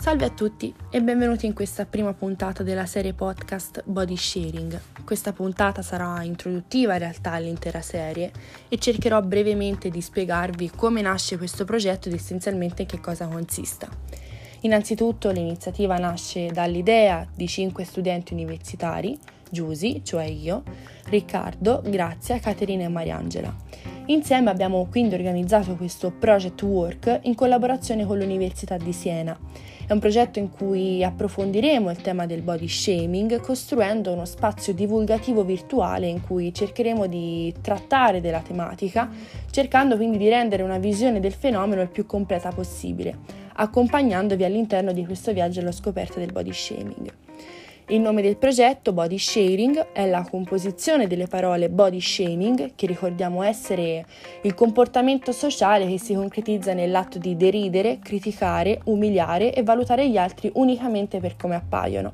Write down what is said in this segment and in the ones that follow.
Salve a tutti e benvenuti in questa prima puntata della serie podcast Body Sharing. Questa puntata sarà introduttiva in realtà all'intera serie e cercherò brevemente di spiegarvi come nasce questo progetto ed essenzialmente in che cosa consista. Innanzitutto l'iniziativa nasce dall'idea di cinque studenti universitari, Giusy, cioè io, Riccardo, Grazia, Caterina e Mariangela. Insieme abbiamo quindi organizzato questo project work in collaborazione con l'Università di Siena è un progetto in cui approfondiremo il tema del body shaming costruendo uno spazio divulgativo virtuale in cui cercheremo di trattare della tematica, cercando quindi di rendere una visione del fenomeno il più completa possibile, accompagnandovi all'interno di questo viaggio alla scoperta del body shaming. Il nome del progetto, Body Sharing, è la composizione delle parole body shaming, che ricordiamo essere il comportamento sociale che si concretizza nell'atto di deridere, criticare, umiliare e valutare gli altri unicamente per come appaiono,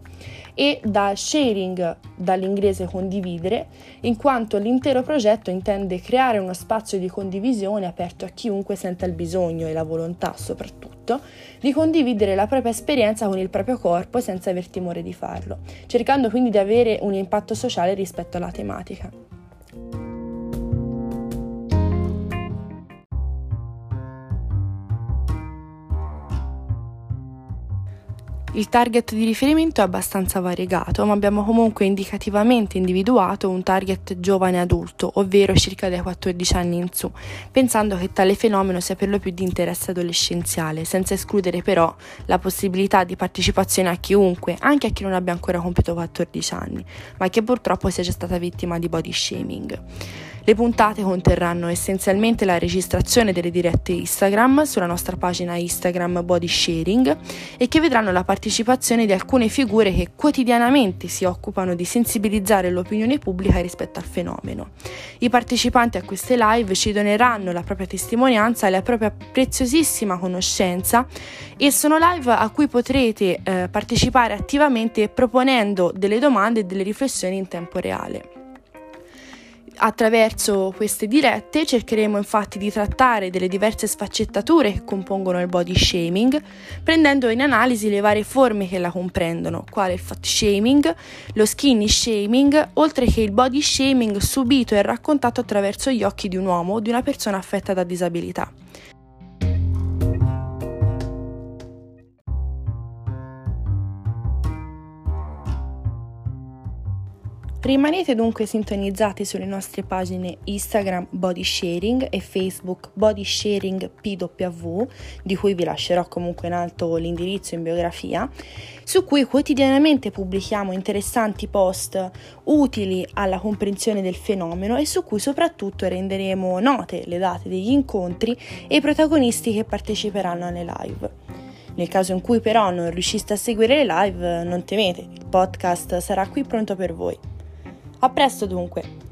e da sharing dall'inglese condividere, in quanto l'intero progetto intende creare uno spazio di condivisione aperto a chiunque senta il bisogno e la volontà soprattutto di condividere la propria esperienza con il proprio corpo senza aver timore di farlo cercando quindi di avere un impatto sociale rispetto alla tematica. Il target di riferimento è abbastanza variegato, ma abbiamo comunque indicativamente individuato un target giovane adulto, ovvero circa dai 14 anni in su, pensando che tale fenomeno sia per lo più di interesse adolescenziale, senza escludere però la possibilità di partecipazione a chiunque, anche a chi non abbia ancora compiuto 14 anni, ma che purtroppo sia già stata vittima di body shaming. Le puntate conterranno essenzialmente la registrazione delle dirette Instagram sulla nostra pagina Instagram Body Sharing e che vedranno la partecipazione di alcune figure che quotidianamente si occupano di sensibilizzare l'opinione pubblica rispetto al fenomeno. I partecipanti a queste live ci doneranno la propria testimonianza e la propria preziosissima conoscenza e sono live a cui potrete eh, partecipare attivamente proponendo delle domande e delle riflessioni in tempo reale. Attraverso queste dirette cercheremo infatti di trattare delle diverse sfaccettature che compongono il body shaming, prendendo in analisi le varie forme che la comprendono, quale il fat shaming, lo skinny shaming, oltre che il body shaming subito e raccontato attraverso gli occhi di un uomo o di una persona affetta da disabilità. Rimanete dunque sintonizzati sulle nostre pagine Instagram Body Sharing e Facebook Body Sharing PW, di cui vi lascerò comunque in alto l'indirizzo in biografia, su cui quotidianamente pubblichiamo interessanti post utili alla comprensione del fenomeno e su cui soprattutto renderemo note le date degli incontri e i protagonisti che parteciperanno alle live. Nel caso in cui però non riusciste a seguire le live, non temete, il podcast sarà qui pronto per voi. A presto dunque!